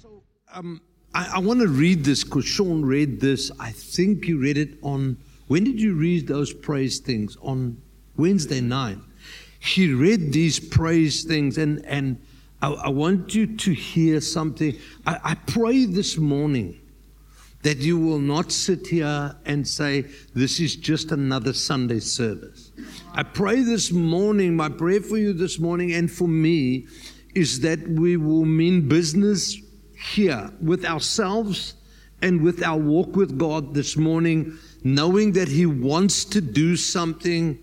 So um, I, I want to read this because Sean read this. I think you read it on. When did you read those praise things? On Wednesday night. He read these praise things, and, and I, I want you to hear something. I, I pray this morning that you will not sit here and say, This is just another Sunday service. I pray this morning, my prayer for you this morning and for me is that we will mean business here with ourselves and with our walk with God this morning, knowing that He wants to do something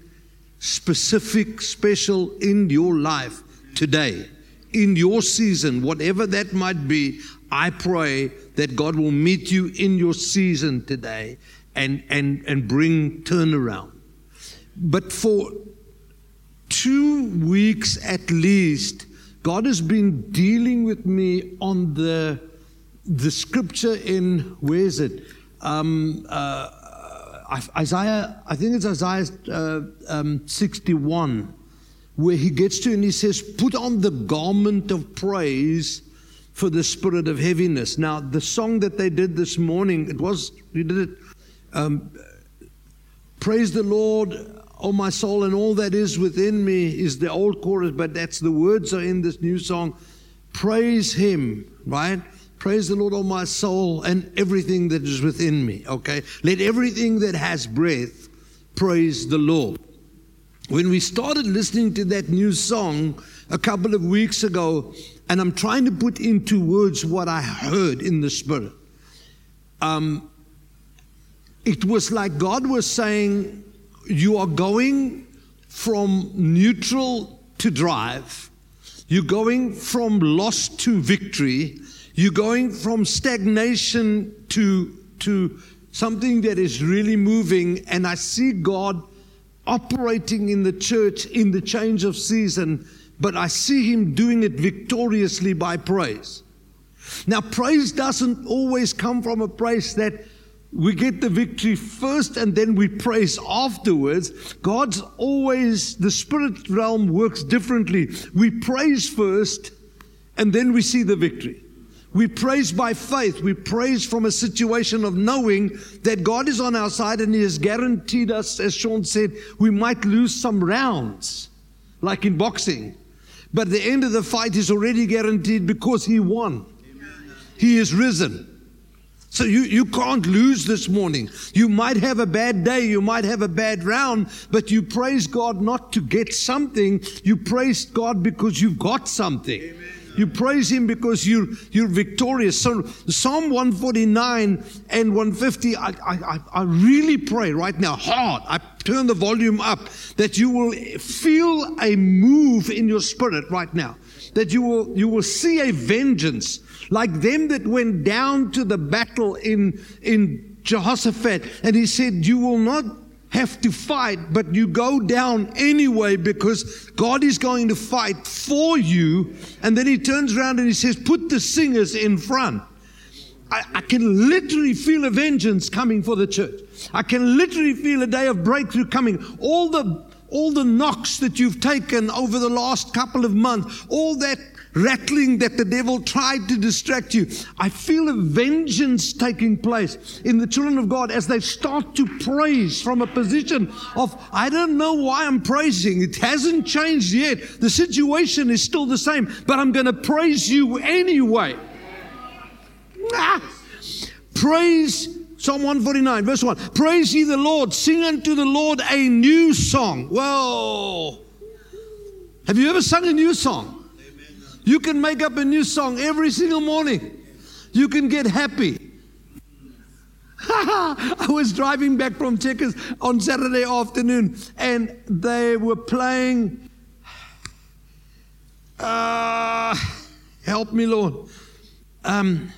specific, special in your life today, in your season, whatever that might be. I pray that God will meet you in your season today and, and, and bring turnaround. But for two weeks at least, God has been dealing with me on the the scripture in where is it? Um, uh, Isaiah, I think it's Isaiah uh, um, 61, where he gets to and he says, "Put on the garment of praise for the spirit of heaviness." Now, the song that they did this morning, it was we did it. Um, Praise the Lord, Oh, my soul, and all that is within me is the old chorus, but that's the words are in this new song. Praise Him, right? Praise the Lord, oh my soul, and everything that is within me. Okay? Let everything that has breath praise the Lord. When we started listening to that new song a couple of weeks ago, and I'm trying to put into words what I heard in the Spirit, um, it was like God was saying, you are going from neutral to drive. You're going from loss to victory. You're going from stagnation to, to something that is really moving. And I see God operating in the church in the change of season, but I see Him doing it victoriously by praise. Now, praise doesn't always come from a place that we get the victory first and then we praise afterwards. God's always, the spirit realm works differently. We praise first and then we see the victory. We praise by faith. We praise from a situation of knowing that God is on our side and He has guaranteed us, as Sean said, we might lose some rounds, like in boxing. But the end of the fight is already guaranteed because He won. He is risen. So you, you can't lose this morning. You might have a bad day, you might have a bad round, but you praise God not to get something. You praise God because you've got something. Amen. You praise Him because you're, you're victorious. So Psalm 149 and 150, I, I, I really pray right now, hard. I turn the volume up, that you will feel a move in your spirit right now. That you will, you will see a vengeance like them that went down to the battle in, in Jehoshaphat. And he said, You will not have to fight, but you go down anyway because God is going to fight for you. And then he turns around and he says, Put the singers in front. I, I, can literally feel a vengeance coming for the church. I can literally feel a day of breakthrough coming. All the all the knocks that you've taken over the last couple of months, all that rattling that the devil tried to distract you. I feel a vengeance taking place in the children of God as they start to praise from a position of, I don't know why I'm praising. It hasn't changed yet. The situation is still the same, but I'm going to praise you anyway. Ah, praise Psalm 149, verse 1. Praise ye the Lord, sing unto the Lord a new song. Whoa. Have you ever sung a new song? You can make up a new song every single morning. You can get happy. I was driving back from Checkers on Saturday afternoon and they were playing. Uh, help me, Lord. Um,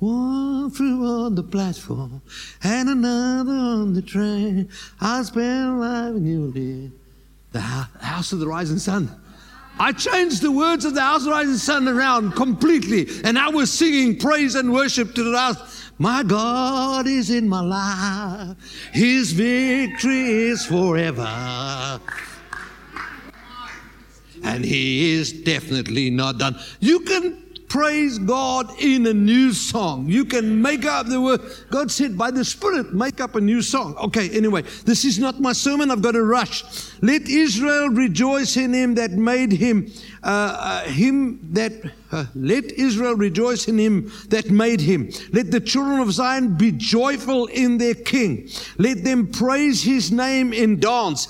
one flew on the platform and another on the train. I spent life in you, the house of the rising sun. I changed the words of the House Rising Sun around completely, and I was singing praise and worship to the house. My God is in my life, His victory is forever. And He is definitely not done. You can praise God in a new song. You can make up the word. God said, by the Spirit, make up a new song. Okay, anyway, this is not my sermon. I've got to rush. Let Israel rejoice in him that made him, uh, uh, him that, uh, let Israel rejoice in him that made him. Let the children of Zion be joyful in their king. Let them praise his name in dance.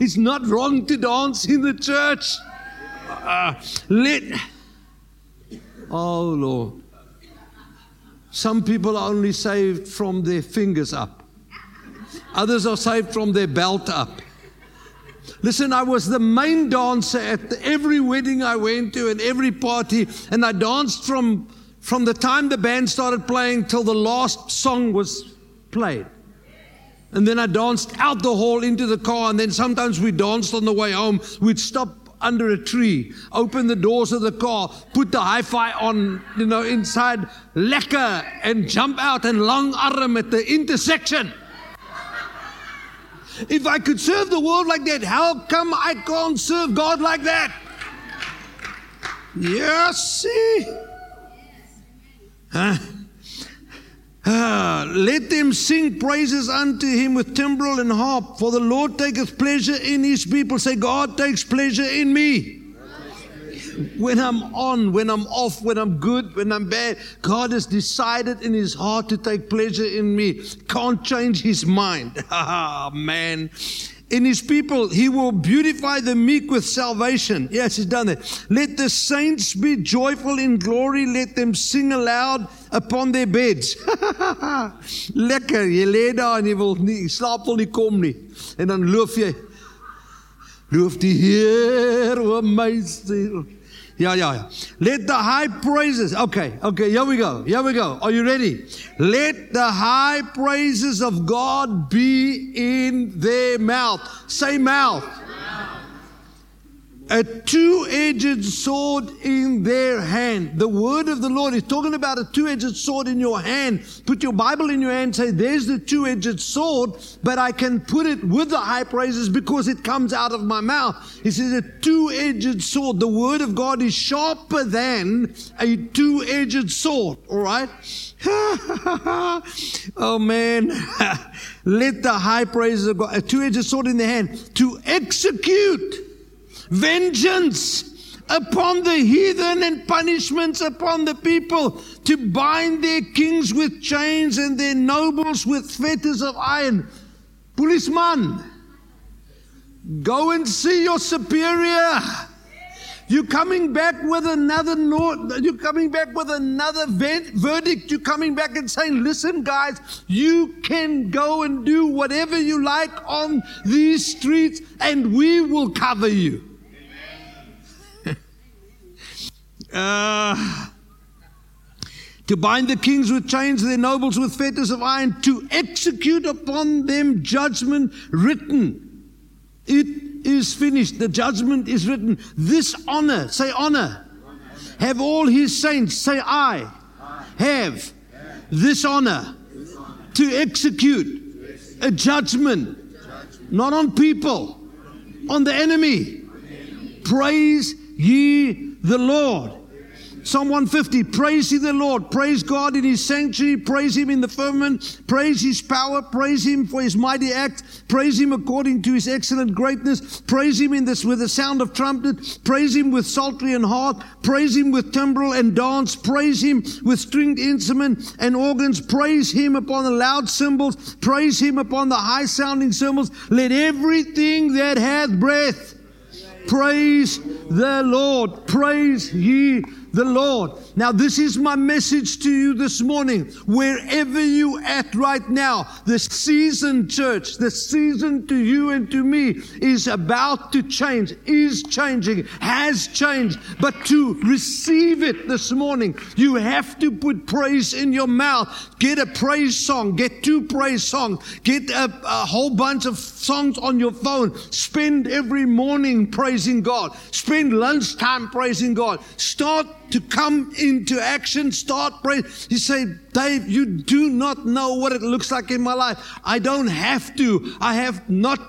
it's not wrong to dance in the church. Uh, let, oh Lord. Some people are only saved from their fingers up. Others are saved from their belt up. Listen, I was the main dancer at every wedding I went to and every party, and I danced from, from the time the band started playing till the last song was played. And then I danced out the hall into the car, and then sometimes we danced on the way home. We'd stop under a tree, open the doors of the car, put the hi-fi on, you know, inside, lekker, and jump out and long arm at the intersection. If I could serve the world like that, how come I can't serve God like that? Yes, see? Huh? Let them sing praises unto him with timbrel and harp, for the Lord taketh pleasure in his people. Say, God takes pleasure in me. When I'm on, when I'm off, when I'm good, when I'm bad, God has decided in his heart to take pleasure in me. Can't change his mind. Ah, man in his people. He will beautify the meek with salvation. Yes, he's done that. Let the saints be joyful in glory. Let them sing aloud upon their beds. Lekker, jy lê daar en jy wil nie slaap wil nie kom nie. En dan loof jy. Loof die Heer, o my. Yeah, yeah, yeah. Let the high praises. Okay, okay, here we go. Here we go. Are you ready? Let the high praises of God be in their mouth. Say mouth a two edged sword in their hand. The word of the Lord is talking about a two edged sword in your hand. Put your Bible in your hand, say, There's the two edged sword, but I can put it with the high praises because it comes out of my mouth. He says, A two edged sword. The word of God is sharper than a two edged sword. All right? oh man. Let the high praises of God, a two edged sword in the hand, to execute vengeance upon the heathen and punishments upon the people, to bind their kings with chains and their nobles with fetters of iron. Policeman, go and see your superior. You're coming back with another. You're coming back with another verdict. You're coming back and saying, listen, guys, you can go and do whatever you like on these streets and we will cover you. Uh, to bind the kings with chains, their nobles with fetters of iron, to execute upon them judgment written. It is finished. The judgment is written. This honor, say honor, have all his saints, say I, have this honor to execute a judgment, not on people, on the enemy. Praise ye the Lord. Psalm 150, praise ye the Lord, praise God in his sanctuary, praise him in the firmament, praise his power, praise him for his mighty act, praise him according to his excellent greatness, praise him in this with the sound of trumpet, praise him with psaltery and harp, praise him with timbrel and dance, praise him with stringed instrument and organs, praise him upon the loud cymbals, praise him upon the high sounding cymbals. Let everything that hath breath praise the Lord, praise ye the Lord. Now, this is my message to you this morning. Wherever you at right now, the season, church, the season to you and to me is about to change, is changing, has changed. But to receive it this morning, you have to put praise in your mouth. Get a praise song, get two praise songs, get a, a whole bunch of songs on your phone. Spend every morning praising God, spend lunchtime praising God. Start to come into action, start praying. You say, Dave, you do not know what it looks like in my life. I don't have to. I have not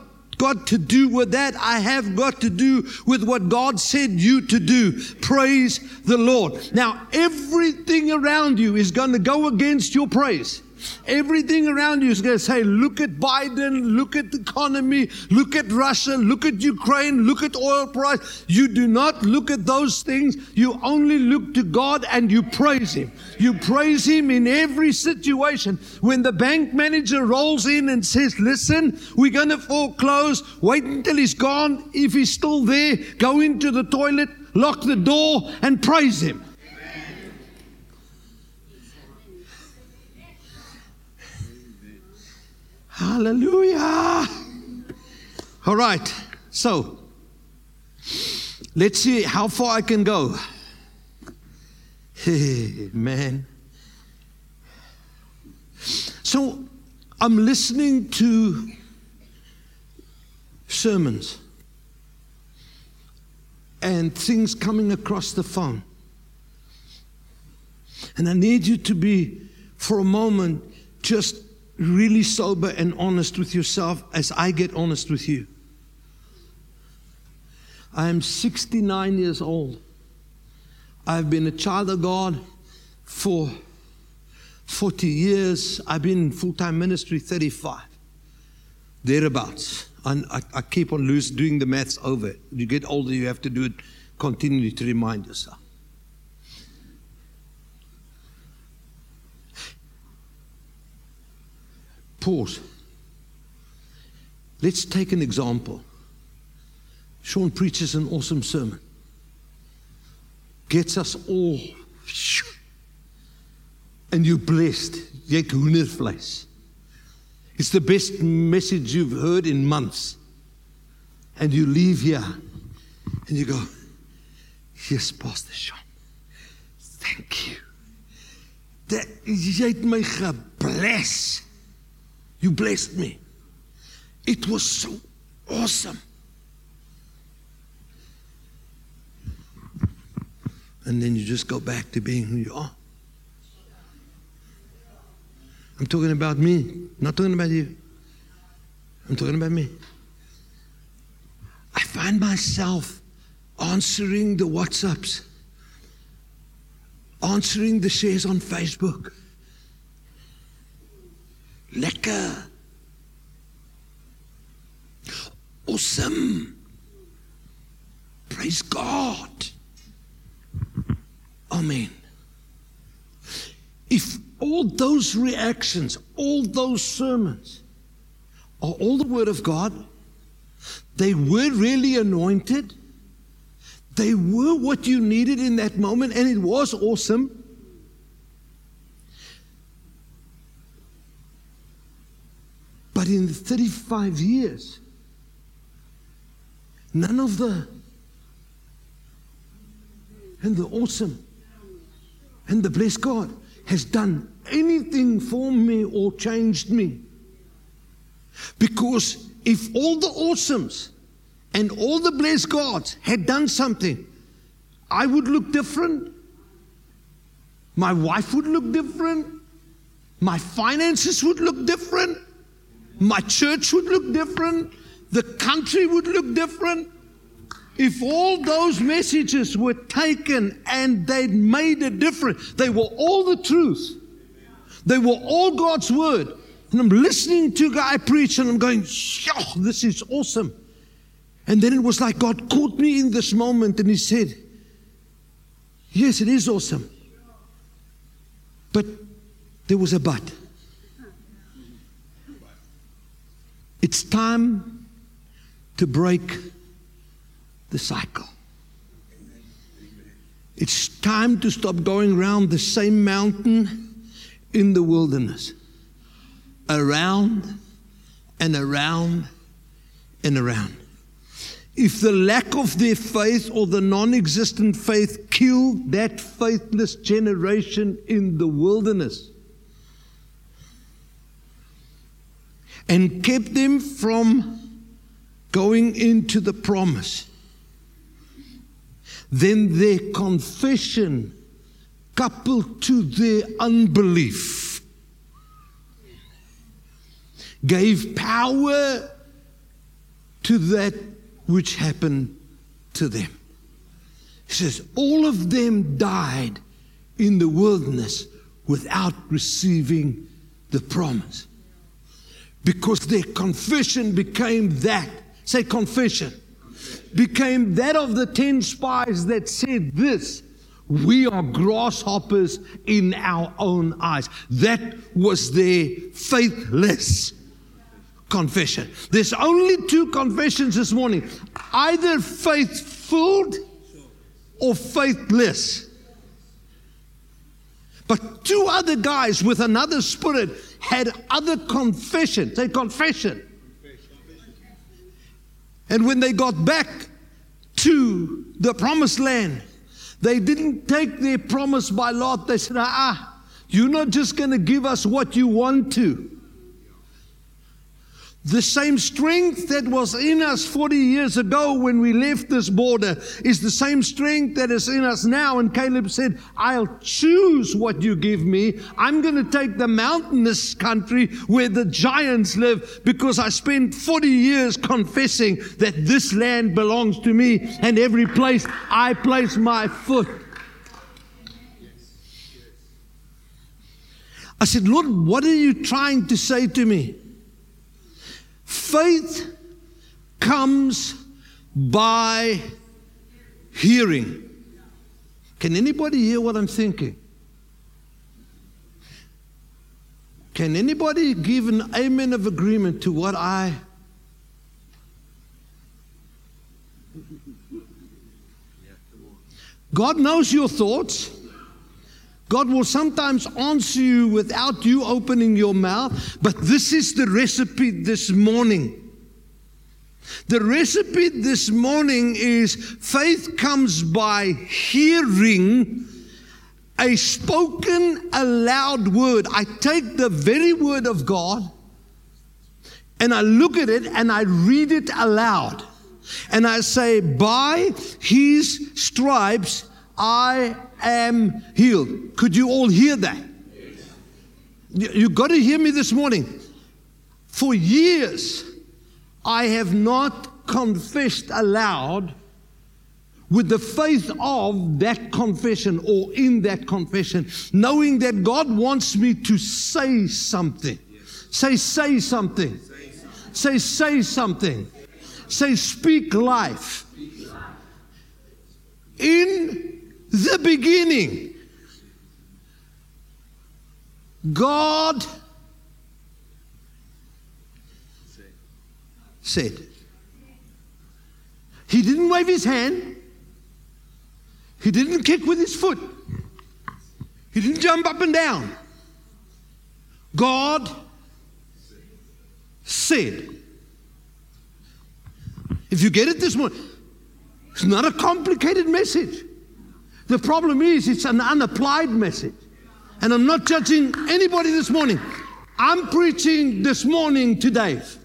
got to do with that. I have got to do with what God said you to do. Praise the Lord. Now, everything around you is going to go against your praise. Everything around you is going to say, look at Biden, look at the economy, look at Russia, look at Ukraine, look at oil price. You do not look at those things. You only look to God and you praise Him. You praise Him in every situation. When the bank manager rolls in and says, listen, we're going to foreclose, wait until he's gone. If he's still there, go into the toilet, lock the door, and praise Him. Hallelujah. All right. So, let's see how far I can go. Hey, man. So, I'm listening to sermons and things coming across the phone. And I need you to be, for a moment, just really sober and honest with yourself as I get honest with you. I am 69 years old. I've been a child of God for 40 years. I've been in full time ministry 35, thereabouts. And I, I keep on doing the maths over. It. You get older, you have to do it continually to remind yourself. Pause. Let's take an example. Sean preaches an awesome sermon, gets us all, and you're blessed. It's the best message you've heard in months. And you leave here and you go, Yes, Pastor Sean. Thank you. Dat jy het my gebless. You blessed me. It was so awesome. And then you just go back to being who you are. I'm talking about me, not talking about you. I'm talking about me. I find myself answering the WhatsApps, answering the shares on Facebook. Lekker. Awesome. Praise God. Amen. If all those reactions, all those sermons are all the Word of God, they were really anointed, they were what you needed in that moment, and it was awesome. But in 35 years, none of the and the awesome and the blessed God has done anything for me or changed me. Because if all the awesomes and all the blessed gods had done something, I would look different. My wife would look different. My finances would look different. My church would look different. The country would look different. If all those messages were taken and they'd made a difference, they were all the truth. They were all God's word. And I'm listening to a guy preach and I'm going, this is awesome. And then it was like God caught me in this moment and He said, Yes, it is awesome. But there was a but. It's time to break the cycle. It's time to stop going around the same mountain in the wilderness, around and around and around. If the lack of their faith or the non existent faith killed that faithless generation in the wilderness, and kept them from going into the promise. Then their confession, coupled to their unbelief, gave power to that which happened to them. He says, All of them died in the wilderness without receiving the promise. Because their confession became that. Say, confession. Became that of the ten spies that said this we are grasshoppers in our own eyes. That was their faithless confession. There's only two confessions this morning either faith filled or faithless. But two other guys with another spirit had other confession. Say confession. And when they got back to the promised land, they didn't take their promise by lot. They said, ah, you're not just going to give us what you want to. The same strength that was in us 40 years ago when we left this border is the same strength that is in us now. And Caleb said, I'll choose what you give me. I'm going to take the mountainous country where the giants live because I spent 40 years confessing that this land belongs to me and every place I place my foot. I said, Lord, what are you trying to say to me? Faith comes by hearing. Can anybody hear what I'm thinking? Can anybody give an amen of agreement to what I God knows your thoughts. God will sometimes answer you without you opening your mouth, but this is the recipe this morning. The recipe this morning is faith comes by hearing a spoken aloud word. I take the very word of God and I look at it and I read it aloud. And I say, By his stripes I am healed. Could you all hear that? You got to hear me this morning. For years, I have not confessed aloud with the faith of that confession or in that confession, knowing that God wants me to say something. Say, say something. Say, say something. Say, speak life. In the beginning. God said. He didn't wave his hand. He didn't kick with his foot. He didn't jump up and down. God said. If you get it this morning, it's not a complicated message. The problem is, it's an unapplied message. And I'm not judging anybody this morning. I'm preaching this morning to Dave.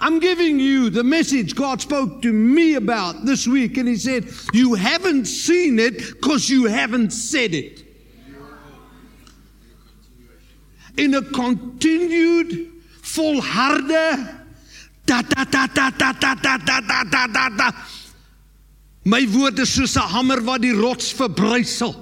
I'm giving you the message God spoke to me about this week. And He said, You haven't seen it because you haven't said it. In a continued, volharde, ta ta ta ta ta ta ta ta ta ta ta ta My woord is soos 'n hamer wat die rots verbrysel.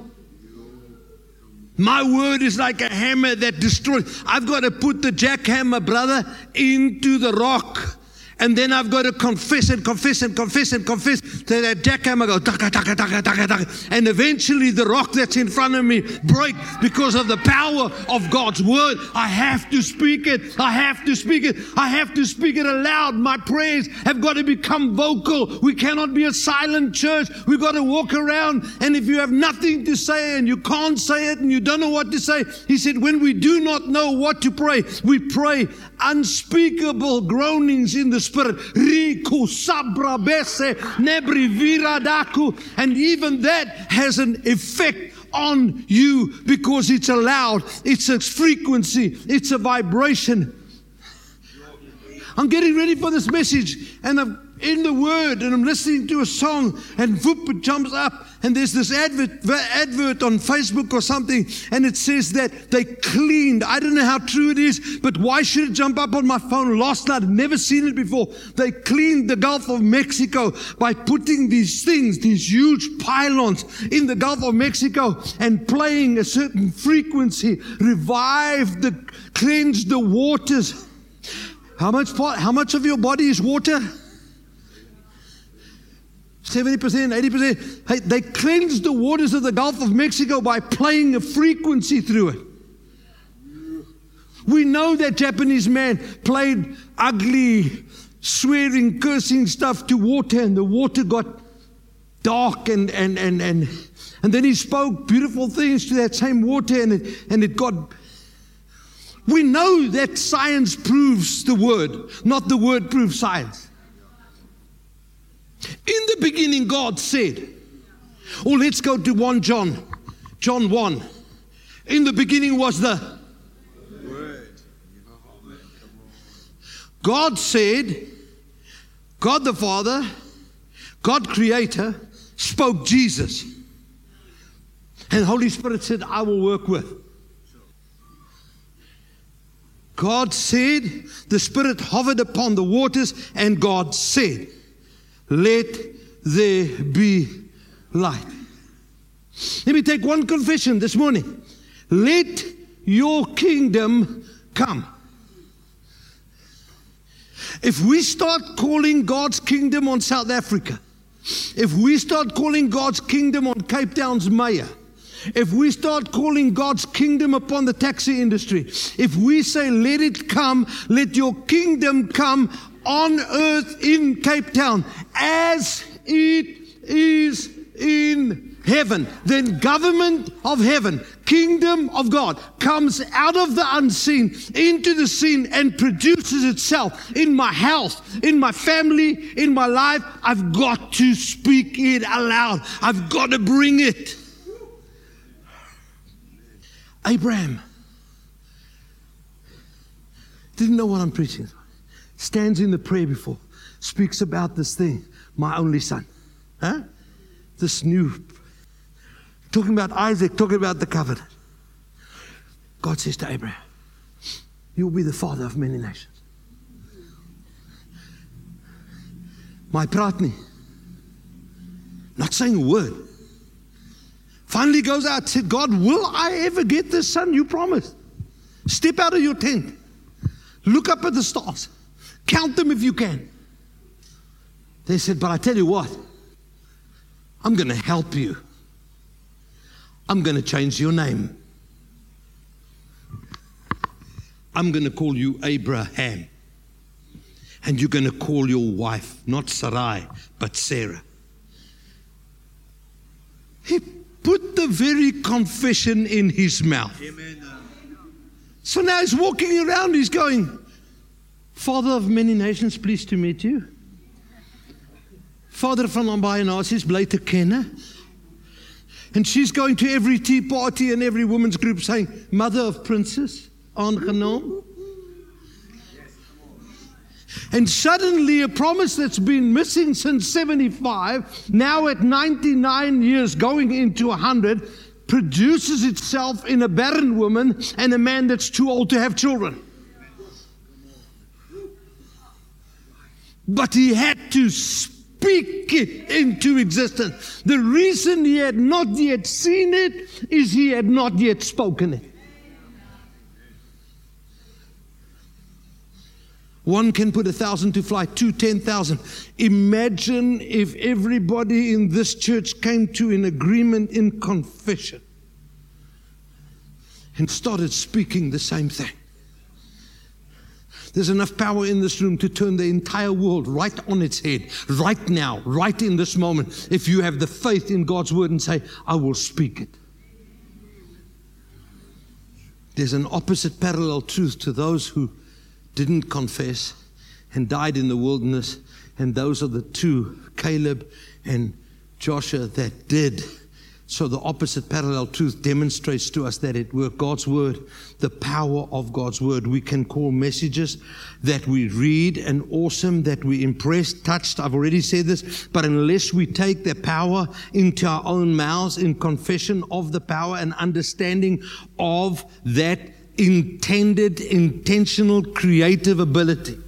My word is like a hammer that destroys. I've got to put the jackhammer, brother, into the rock. And then I've got to confess and confess and confess and confess till that jackhammer goes taka, taka, taka, taka, taka. And eventually the rock that's in front of me breaks because of the power of God's word. I have to speak it. I have to speak it. I have to speak it aloud. My prayers have got to become vocal. We cannot be a silent church. We've got to walk around. And if you have nothing to say and you can't say it and you don't know what to say, he said, when we do not know what to pray, we pray unspeakable groanings in the spirit. Riku sabra bese. And even that has an effect on you because it's a loud, it's a frequency, it's a vibration. I'm getting ready for this message and I'm in the word and I'm listening to a song and whoop, it jumps up and there's this advert, advert on Facebook or something, and it says that they cleaned. I don't know how true it is, but why should it jump up on my phone last night? I've never seen it before. They cleaned the Gulf of Mexico by putting these things, these huge pylons in the Gulf of Mexico and playing a certain frequency, revived the, cleansed the waters. How much, how much of your body is water? 70%, 80%. Hey, they cleansed the waters of the Gulf of Mexico by playing a frequency through it. We know that Japanese man played ugly, swearing, cursing stuff to water, and the water got dark and and and and and then he spoke beautiful things to that same water and it, and it got we know that science proves the word not the word proves science in the beginning, God said, Oh, let's go to 1 John, John 1. In the beginning was the Word. God said, God the Father, God Creator, spoke Jesus. And Holy Spirit said, I will work with. God said, the Spirit hovered upon the waters, and God said, let there be light. Let me take one confession this morning. Let your kingdom come. If we start calling God's kingdom on South Africa, if we start calling God's kingdom on Cape Town's mayor, if we start calling God's kingdom upon the taxi industry, if we say, let it come, let your kingdom come on earth in Cape Town as it is in heaven. Then government of heaven, kingdom of God comes out of the unseen into the seen and produces itself in my health, in my family, in my life. I've got to speak it aloud. I've got to bring it. Abraham didn't know what I'm preaching stands in the prayer before, speaks about this thing, my only son. Huh? This new, talking about Isaac, talking about the covenant. God says to Abraham, You'll be the father of many nations. My pratni, not saying a word. Finally goes out, said, God, will I ever get this son you promised? Step out of your tent. Look up at the stars. Count them if you can. They said, But I tell you what, I'm going to help you. I'm going to change your name. I'm going to call you Abraham. And you're going to call your wife not Sarai, but Sarah. He put the very confession in his mouth. Amen. So now he's walking around, he's going, Father of many nations, pleased to meet you. Vader van nabye nasies, bly te kenne. And she's going to every tea party and every women's group saying, Mother of princes, aangenaam. And suddenly, a promise that's been missing since 75, now at 99 years, going into 100, produces itself in a barren woman and a man that's too old to have children. But he had to speak it into existence. The reason he had not yet seen it is he had not yet spoken it. One can put a thousand to flight, two, ten thousand. Imagine if everybody in this church came to an agreement in confession and started speaking the same thing. There's enough power in this room to turn the entire world right on its head, right now, right in this moment, if you have the faith in God's word and say, I will speak it. There's an opposite parallel truth to those who didn't confess and died in the wilderness, and those are the two, Caleb and Joshua, that did So the opposite parallel truth demonstrates to us that it were God's word, the power of God's word. We can call messages that we read and awesome, that we impressed, touched. I've already said this, but unless we take the power into our own mouths in confession of the power and understanding of that intended, intentional, creative ability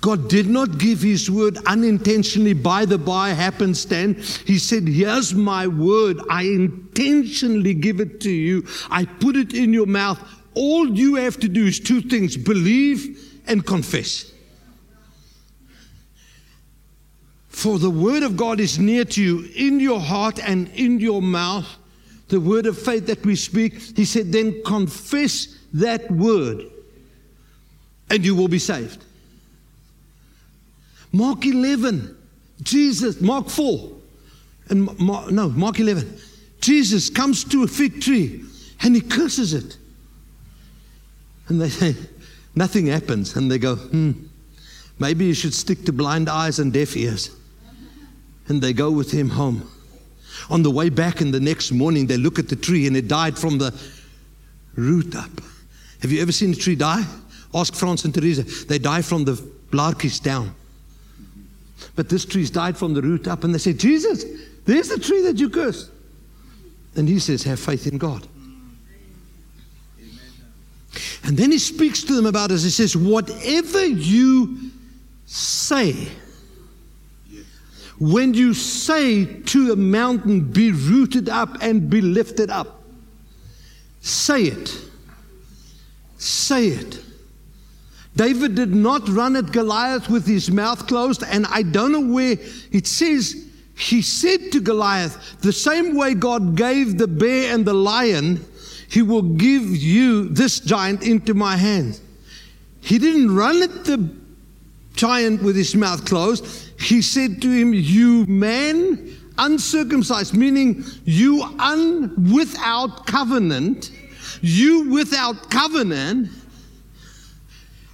God did not give His word unintentionally by the by happenstance. He said, Here's my word. I intentionally give it to you. I put it in your mouth. All you have to do is two things believe and confess. For the word of God is near to you in your heart and in your mouth. The word of faith that we speak. He said, Then confess that word and you will be saved. Mark 11, Jesus, Mark 4, and Mark, no, Mark 11. Jesus comes to a fig tree and he curses it. And they say, nothing happens. And they go, hmm, maybe you should stick to blind eyes and deaf ears. And they go with him home. On the way back in the next morning, they look at the tree and it died from the root up. Have you ever seen a tree die? Ask Frans and Teresa. They die from the blaartjies down. But this tree's died from the root up. And they say, Jesus, there's the tree that you cursed. And he says, Have faith in God. And then he speaks to them about us. He says, Whatever you say, when you say to a mountain, Be rooted up and be lifted up, say it. Say it. David did not run at Goliath with his mouth closed, and I don't know where it says he said to Goliath, The same way God gave the bear and the lion, he will give you this giant into my hands. He didn't run at the giant with his mouth closed. He said to him, You man, uncircumcised, meaning you un without covenant, you without covenant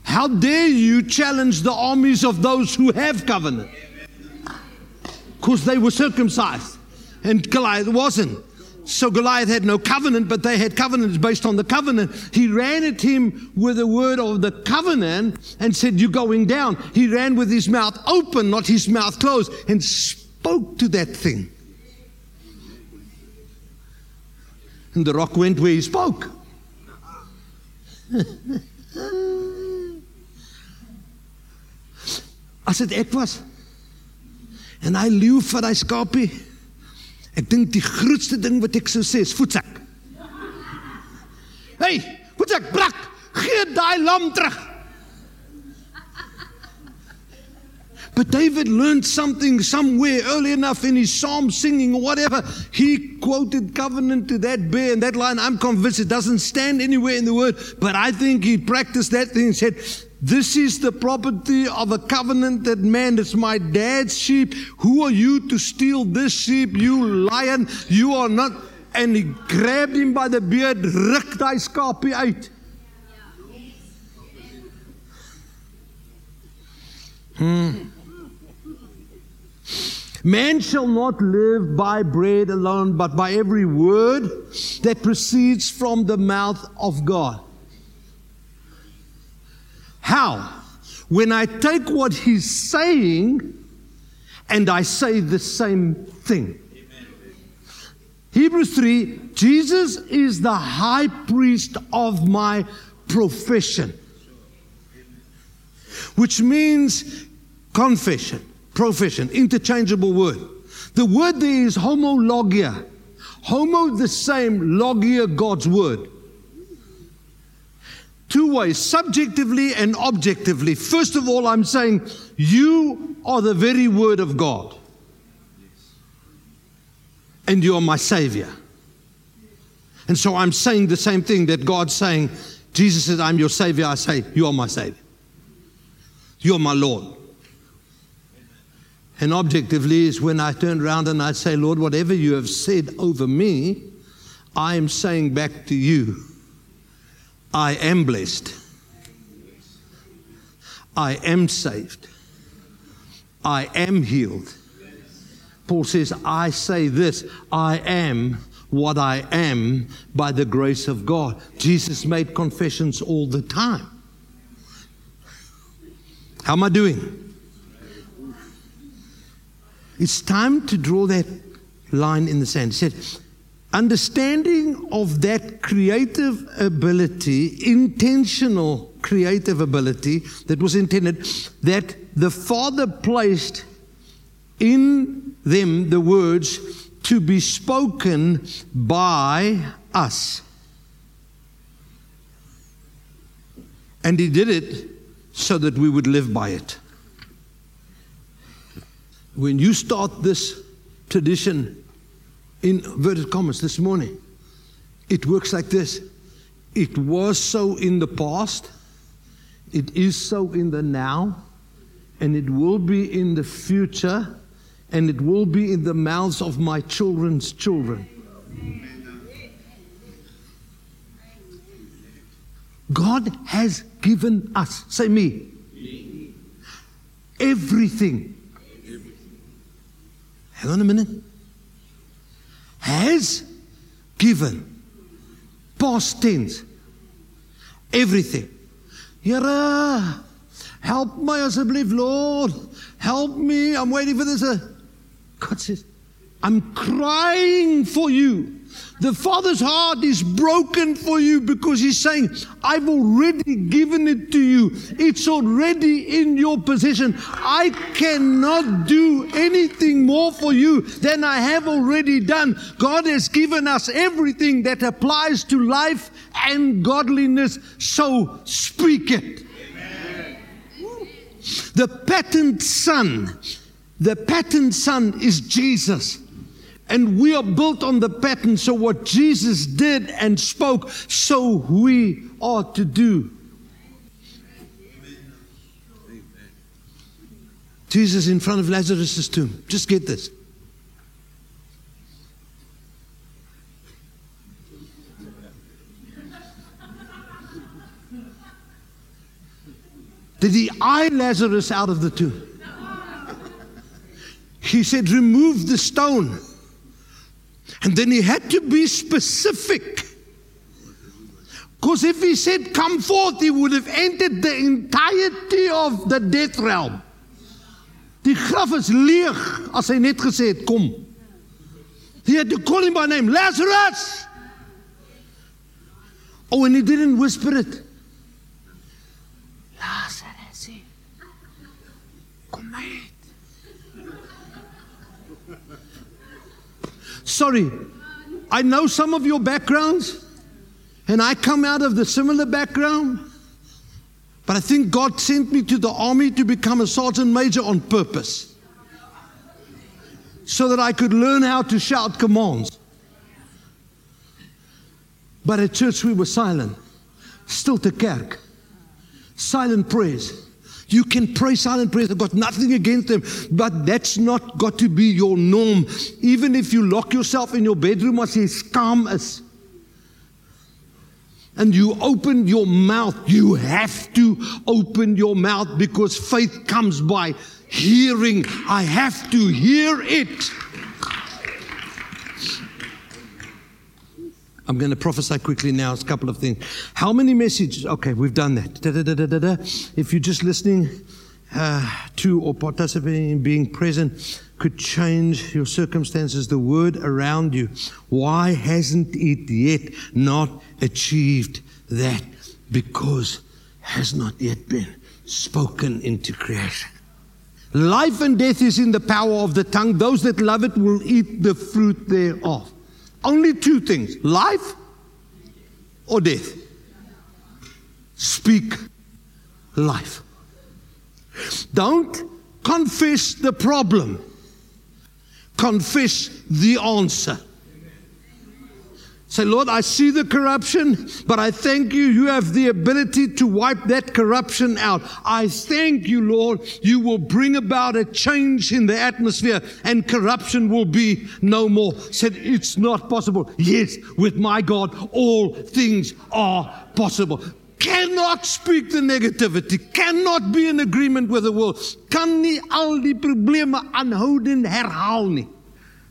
how dare you challenge the armies of those who have covenant? Because they were circumcised and Goliath wasn't. So Goliath had no covenant, but they had covenants based on the covenant. He ran at him with the word of the covenant and said, You're going down. He ran with his mouth open, not his mouth closed, and spoke to that thing. And the rock went where he spoke. As dit ek was. En hy leeu vir daai skapie. Ek dink die grootste ding wat ek sou sê is voetsak. Hey, voetsak brak. Gee daai lam terug. But David learned something somewhere early enough in his psalm singing or whatever. He quoted covenant to that bear and that line. I'm convinced it doesn't stand anywhere in the word, but I think he practiced that thing and said, This is the property of a covenanted man. It's my dad's sheep. Who are you to steal this sheep, you lion? You are not. And he grabbed him by the beard, ruk daai skapie uit. Hmm. Man shall not live by bread alone, but by every word that proceeds from the mouth of God. How? When I take what he's saying and I say the same thing. Hebrews 3 Jesus is the high priest of my profession, which means confession, profession, interchangeable word. The word there is homologia. Homo, the same, logia, God's word two ways subjectively and objectively. First of all, I'm saying you are the very word of God, and you are my Savior. And so I'm saying the same thing that God's saying. Jesus says, I'm your Savior. I say, You are my Savior. You're my Lord. And objectively is when I turn around and I say, Lord, whatever you have said over me, I am saying back to you. I am blessed. I am saved. I am healed. Paul says, I say this I am what I am by the grace of God. Jesus made confessions all the time. How am I doing? It's time to draw that line in the sand. He said, understanding of that creative ability, intentional creative ability that was intended, that the Father placed in them the words to be spoken by us. And He did it so that we would live by it. When you start this tradition in inverted commas this morning, it works like this. It was so in the past, it is so in the now, and it will be in the future, and it will be in the mouths of my children's children. God has given us, say me, everything. Hang on a minute. Has given, past tense, everything. Here, help my asseblief, Lord. Help me. I'm waiting for this. Uh, God says, I'm crying for you. The Father's heart is broken for you because He's saying, I've already given it to you. It's already in your possession. I cannot do anything more for you than I have already done. God has given us everything that applies to life and godliness, so speak it. Amen. The patterned son, the patterned son is Jesus. And we are built on the pattern. So, what Jesus did and spoke, so we ought to do. Jesus in front of Lazarus' tomb. Just get this. Did he eye Lazarus out of the tomb? He said, Remove the stone. And then he had to be specific. Because if he said, Come forth, he would have entered the entirety of the death realm. Die graf is leeg as hy net gesê het kom. He had to call him by name, Lazarus. Oh, and he didn't whisper it. Sorry, I know some of your backgrounds, and I come out of the similar background. But I think God sent me to the army to become a sergeant major on purpose so that I could learn how to shout commands. But at church, we were silent, still to kerk, silent prayers. You can pray silent prayers. I've got nothing against them, but that's not got to be your norm. Even if you lock yourself in your bedroom as say, skaam is, and you open your mouth, you have to open your mouth because faith comes by hearing. I have to hear it. I'm going to prophesy quickly now. It's a couple of things. How many messages? Okay, we've done that. Da, da, da, if you're just listening uh, to or participating in being present, could change your circumstances, the word around you. Why hasn't it yet not achieved that? Because has not yet been spoken into creation. Life and death is in the power of the tongue. Those that love it will eat the fruit thereof. Only two things life or death. Speak life. Don't confess the problem, confess the answer. Say, Lord, I see the corruption, but I thank you. You have the ability to wipe that corruption out. I thank you, Lord. You will bring about a change in the atmosphere and corruption will be no more. Said, it's not possible. Yes, with my God, all things are possible. Cannot speak the negativity, cannot be in agreement with the world, kan nie al die probleme aanhoudend herhaal nie.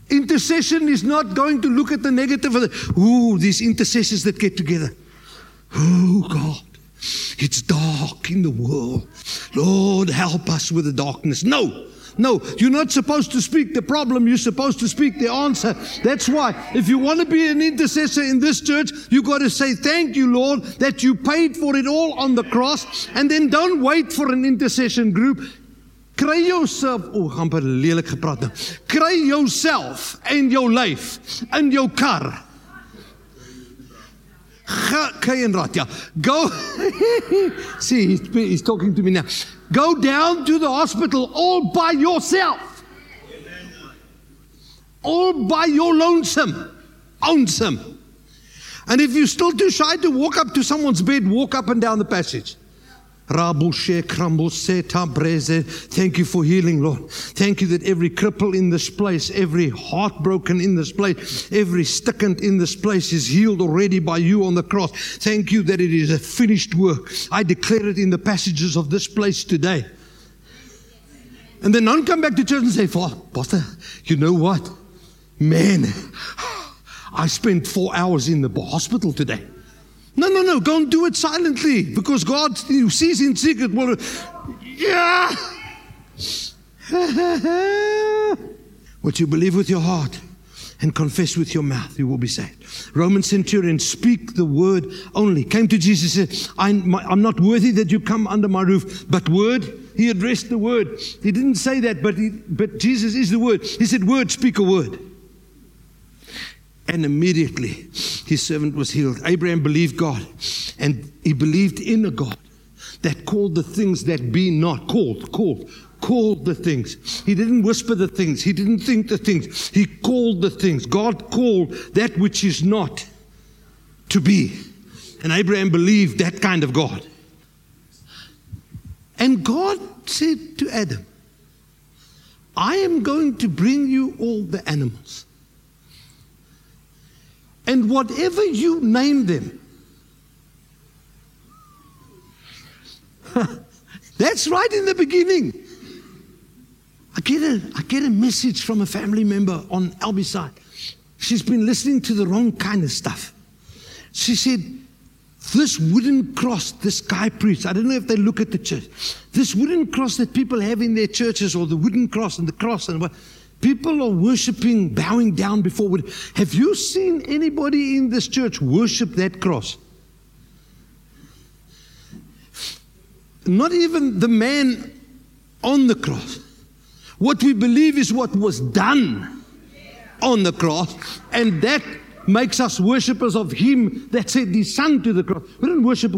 Intercession is not going to look at the negative ooh, these intercessors that get together. Oh, God, it's dark in the world. Lord, help us with the darkness. No, no, you're not supposed to speak the problem. You're supposed to speak the answer. That's why, if you want to be an intercessor in this church, you've got to say, Thank you, Lord, that you paid for it all on the cross. And then don't wait for an intercession group. Kry jouself, o, oh, amper lelik gepraat nou. Kry jouself en jou lyf in jou kar. Kry en rat, ja. Go. See, he's, he's talking to me now. Go down to the hospital all by yourself. All by your lonesome. Lonesome. And if you're still too shy to walk up to someone's bed, walk up and down the passage. Thank you for healing, Lord. Thank you that every cripple in this place, every heartbroken in this place, every stickant in this place is healed already by you on the cross. Thank you that it is a finished work. I declare it in the passages of this place today. And then none come back to church and say, Pastor, you know what? Man, I spent four hours in the hospital today. No, no, no. Go and do it silently because God sees in secret. Yeah. what you believe with your heart and confess with your mouth, you will be saved. Roman centurion, speak the word only. Came to Jesus and said, I'm, I'm not worthy that you come under my roof, but word. He addressed the word. He didn't say that, but, he, but Jesus is the word. He said, Word, speak a word. And immediately his servant was healed. Abraham believed God, and he believed in a God that called the things that be not called, called, called the things. He didn't whisper the things, he didn't think the things, he called the things. God called that which is not to be. And Abraham believed that kind of God. And God said to Adam, I am going to bring you all the animals. And whatever you name them, that's right in the beginning. I get, a, I get a message from a family member on Albie's side. She's been listening to the wrong kind of stuff. She said, This wooden cross, this guy preached. I don't know if they look at the church. This wooden cross that people have in their churches, or the wooden cross and the cross and what. People are worshiping, bowing down before. Wood. Have you seen anybody in this church worship that cross? Not even the man on the cross. What we believe is what was done on the cross, and that makes us worshippers of Him that sent His Son to the cross. We don't worship,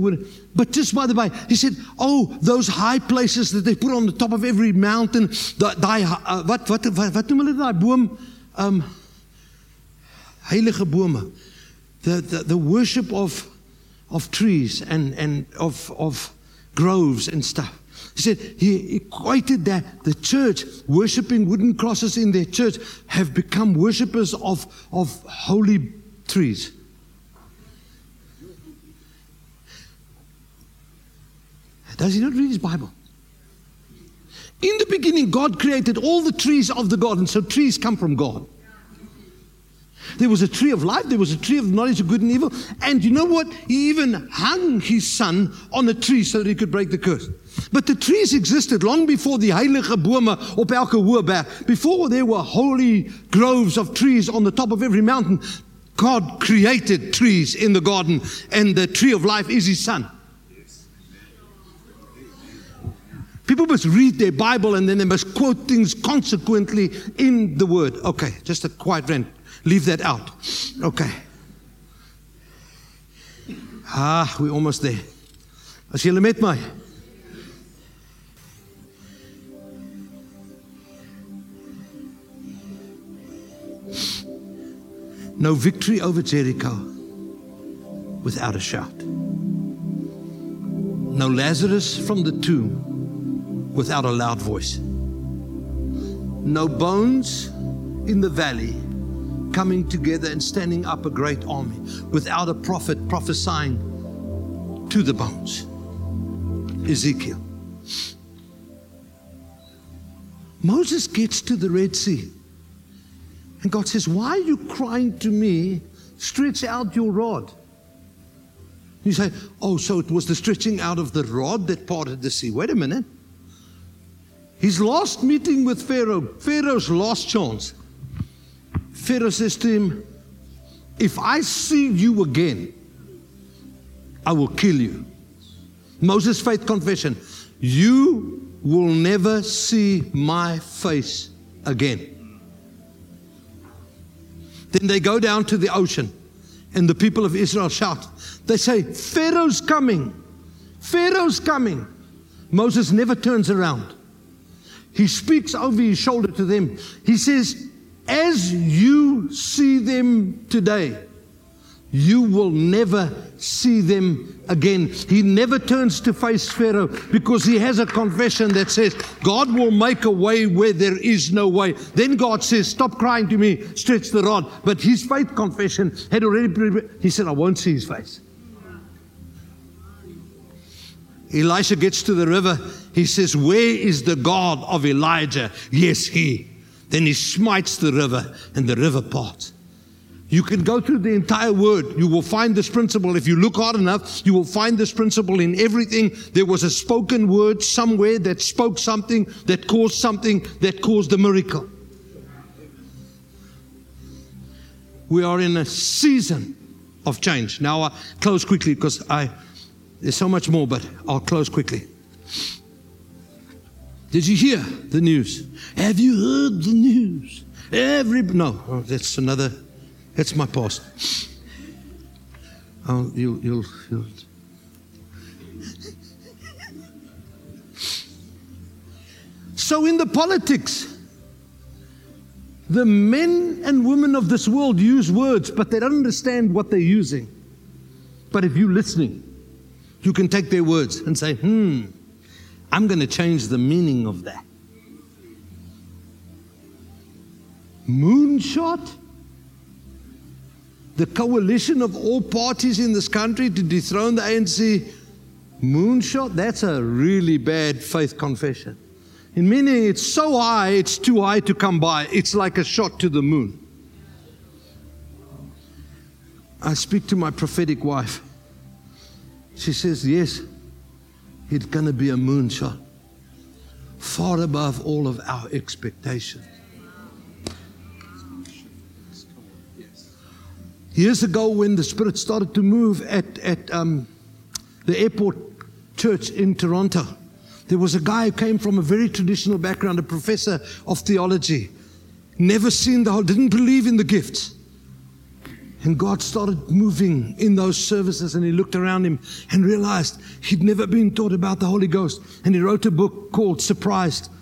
but just by the way, He said, Oh, those high places that they put on the top of every mountain, daai uh, wat wat wat wat noem hulle boom um heilige bome. The, the the worship of of trees and and of of groves and stuff. He said he equated that the church worshiping wooden crosses in their church have become worshippers of, of holy trees. Does he not read his Bible? In the beginning, God created all the trees of the garden, so trees come from God. There was a tree of life, there was a tree of knowledge of good and evil, and you know what? He even hung his son on a tree so that he could break the curse. But the trees existed long before the heilige bome op elke. Before there were holy groves of trees on the top of every mountain, God created trees in the garden, and the tree of life is his son. People must read their Bible and then they must quote things consequently in the word. Okay, just a quiet rant. Leave that out. Okay. Ah, we're almost there. As julle met my. No victory over Jericho without a shout. No Lazarus from the tomb without a loud voice. No bones in the valley coming together and standing up a great army without a prophet prophesying to the bones. Ezekiel. Moses gets to the Red Sea. And God says, Why are you crying to me? Stretch out your rod. You say, Oh, so it was the stretching out of the rod that parted the sea. Wait a minute. His last meeting with Pharaoh, Pharaoh's last chance. Pharaoh says to him, If I see you again, I will kill you. Moses' faith confession You will never see my face again. Then they go down to the ocean, and the people of Israel shout. They say, Pharaoh's coming. Pharaoh's coming. Moses never turns around. He speaks over his shoulder to them. He says, As you see them today, you will never see them again. He never turns to face Pharaoh because he has a confession that says, God will make a way where there is no way. Then God says, Stop crying to me, stretch the rod. But his faith confession had already, he said, I won't see his face. Elisha gets to the river. He says, Where is the God of Elijah? Yes, he. Then he smites the river, and the river parts. You can go through the entire word. You will find this principle. If you look hard enough, you will find this principle in everything. There was a spoken word somewhere that spoke something, that caused something, that caused a miracle. We are in a season of change. Now, I close quickly because I there's so much more, but I'll close quickly. Did you hear the news? Have you heard the news? Every no, oh, that's another that's my past. Oh, you'll, you'll, you'll. So, in the politics, the men and women of this world use words, but they don't understand what they're using. But if you're listening, you can take their words and say, hmm, I'm going to change the meaning of that. Moonshot? The coalition of all parties in this country to dethrone the ANC moonshot, that's a really bad faith confession. In meaning it's so high, it's too high to come by. It's like a shot to the moon. I speak to my prophetic wife. She says, Yes, it's going to be a moonshot, far above all of our expectations. Years ago, when the Spirit started to move at, at um, the airport church in Toronto, there was a guy who came from a very traditional background, a professor of theology, never seen the whole, didn't believe in the gifts. And God started moving in those services, and he looked around him and realized he'd never been taught about the Holy Ghost. And he wrote a book called Surprised,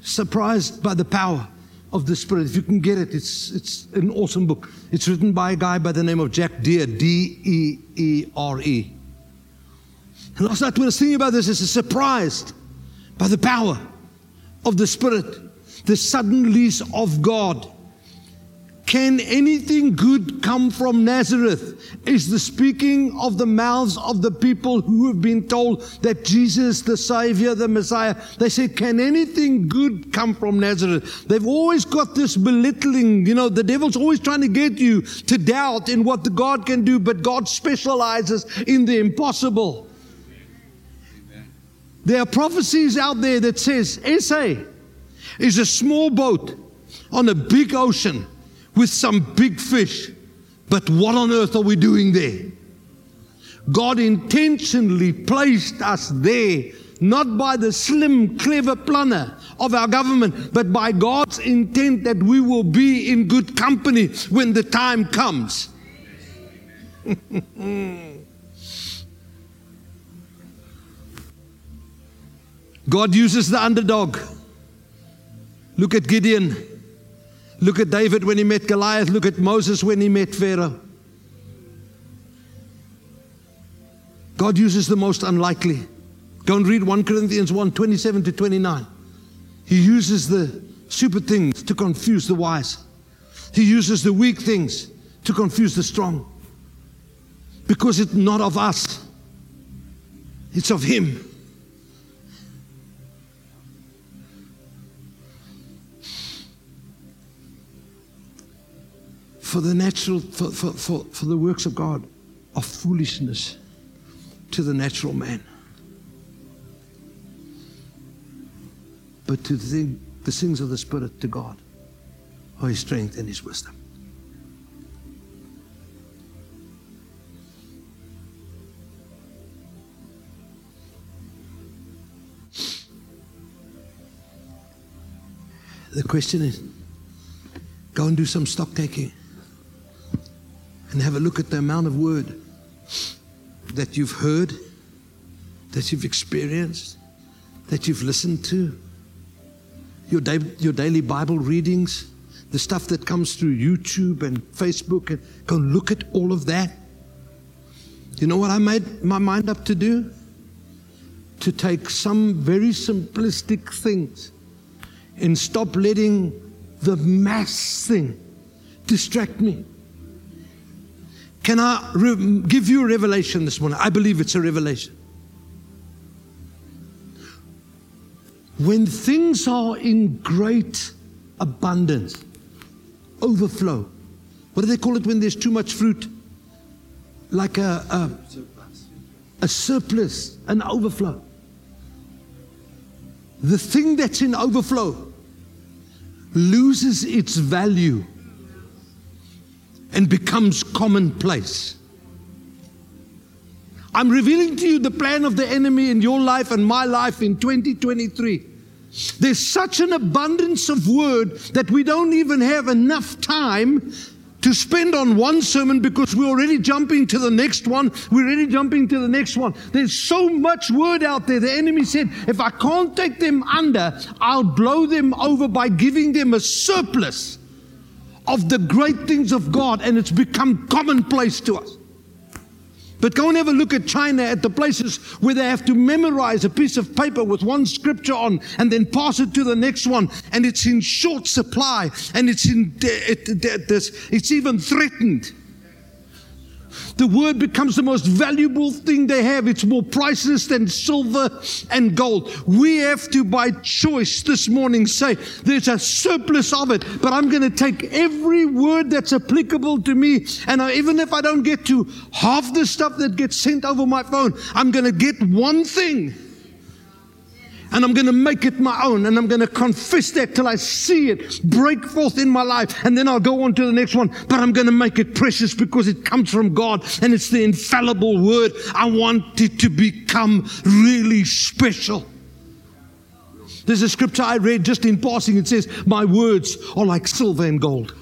Surprised by the Power of the Spirit. If you can get it, it's, it's an awesome book. It's written by a guy by the name of Jack Deere, D E E R E. And last night when I was thinking about this, I was surprised by the power of the Spirit, the sudden release of God can anything good come from Nazareth? Is the speaking of the mouths of the people who have been told that Jesus, the Savior, the Messiah, they say, Can anything good come from Nazareth? They've always got this belittling, you know, the devil's always trying to get you to doubt in what the God can do, but God specializes in the impossible. There are prophecies out there that says SA is a small boat on a big ocean with some big fish. But what on earth are we doing there? God intentionally placed us there, not by the slim, clever planner of our government, but by God's intent that we will be in good company when the time comes. God uses the underdog. Look at Gideon. Look at David when he met Goliath. Look at Moses when he met Pharaoh. God uses the most unlikely. Go and read 1 Corinthians 1 27 to 29. He uses the stupid things to confuse the wise, He uses the weak things to confuse the strong. Because it's not of us, it's of Him. For the natural, for, for, for, for the works of God are foolishness to the natural man. But to the, the things of the Spirit to God are His strength and His wisdom. The question is go and do some stock taking and have a look at the amount of word that you've heard, that you've experienced, that you've listened to, your, day, your daily Bible readings, the stuff that comes through YouTube and Facebook, and go look at all of that. You know what I made my mind up to do? To take some very simplistic things and stop letting the mass thing distract me. Can I re- give you a revelation this morning? I believe it's a revelation. When things are in great abundance, overflow, what do they call it when there's too much fruit? Like a, a, a surplus, an overflow. The thing that's in overflow loses its value and becomes commonplace. I'm revealing to you the plan of the enemy in your life and my life in 2023. There's such an abundance of word that we don't even have enough time to spend on one sermon because we're already jumping to the next one. We're already jumping to the next one. There's so much word out there. The enemy said, if I can't take them under, I'll blow them over by giving them a surplus of the great things of God, and it's become commonplace to us. But go and have a look at China at the places where they have to memorize a piece of paper with one scripture on and then pass it to the next one. And it's in short supply and it's in, it, it, it's even threatened the word becomes the most valuable thing they have. It's more priceless than silver and gold. We have to, by choice this morning, say there's a surplus of it, but I'm going to take every word that's applicable to me. And I, even if I don't get to half the stuff that gets sent over my phone, I'm going to get one thing and I'm going to make it my own and I'm going to confess that till I see it break forth in my life and then I'll go on to the next one. But I'm going to make it precious because it comes from God and it's the infallible word. I want it to become really special. There's a scripture I read just in passing. It says, My words are like silver and gold.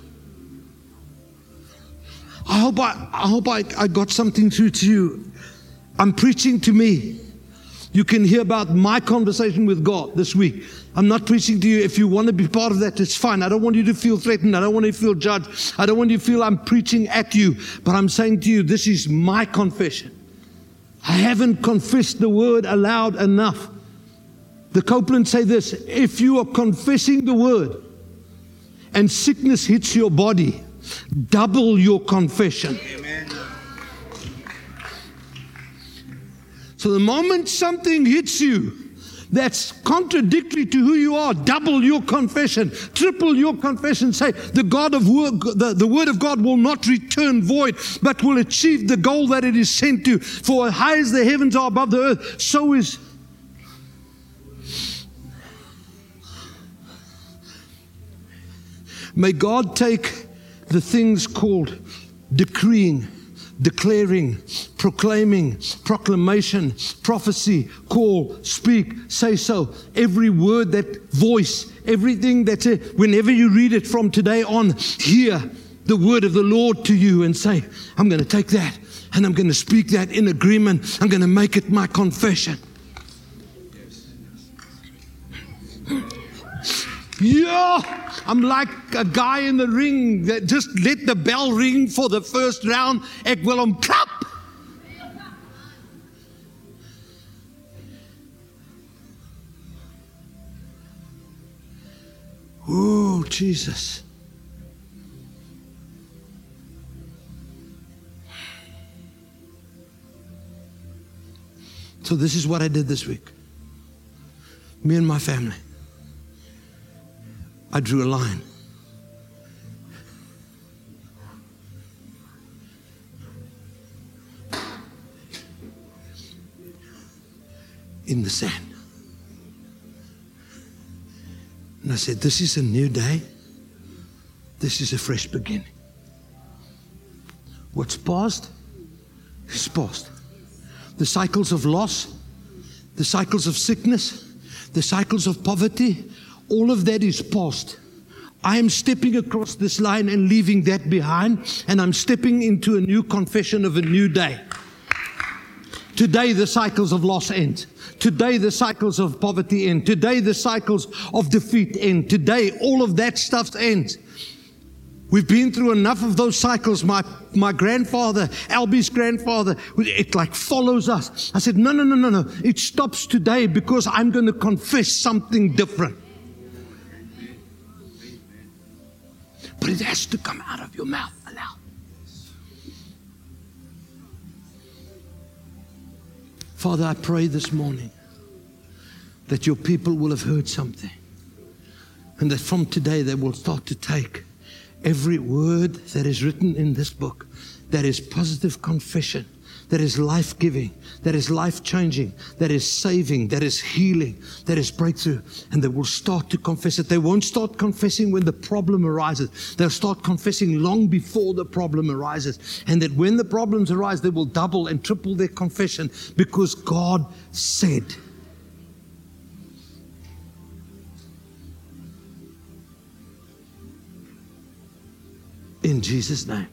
I hope I, I hope I, I got something through to you. I'm preaching to me. You can hear about my conversation with God this week. I'm not preaching to you. If you want to be part of that, it's fine. I don't want you to feel threatened. I don't want you to feel judged. I don't want you to feel I'm preaching at you. But I'm saying to you, this is my confession. I haven't confessed the word aloud enough. The Copeland say this if you are confessing the word and sickness hits your body, double your confession. Amen. So the moment something hits you that's contradictory to who you are, double your confession, triple your confession. Say, the God of word, the, the word of God will not return void, but will achieve the goal that it is sent to. For as high as the heavens are above the earth, so is May God take the things called decreeing declaring, proclaiming, proclamation, prophecy, call, speak, say so. Every word that voice, everything that, uh, whenever you read it from today on, hear the word of the Lord to you and say, I'm going to take that and I'm going to speak that in agreement. I'm going to make it my confession. Yeah, I'm like a guy in the ring that just let the bell ring for the first round. Ek wil hom klap. Oh, Jesus. So, this is what I did this week. Me and my family. I drew a line. In the sand. And I said, This is a new day. This is a fresh beginning. What's past is past. The cycles of loss, the cycles of sickness, the cycles of poverty, all of that is past. I am stepping across this line and leaving that behind, and I'm stepping into a new confession of a new day. Today, the cycles of loss end. Today, the cycles of poverty end. Today, the cycles of defeat end. Today, all of that stuff ends. We've been through enough of those cycles. My, my grandfather, Albie's grandfather, it like follows us. I said, no, no, no, no, no. It stops today because I'm going to confess something different. But it has to come out of your mouth aloud. Father, I pray this morning that your people will have heard something and that from today they will start to take every word that is written in this book that is positive confession, that is life giving, that is life changing, that is saving, that is healing, that is breakthrough. And they will start to confess it. They won't start confessing when the problem arises. They'll start confessing long before the problem arises. And that when the problems arise, they will double and triple their confession because God said. in Jesus' name.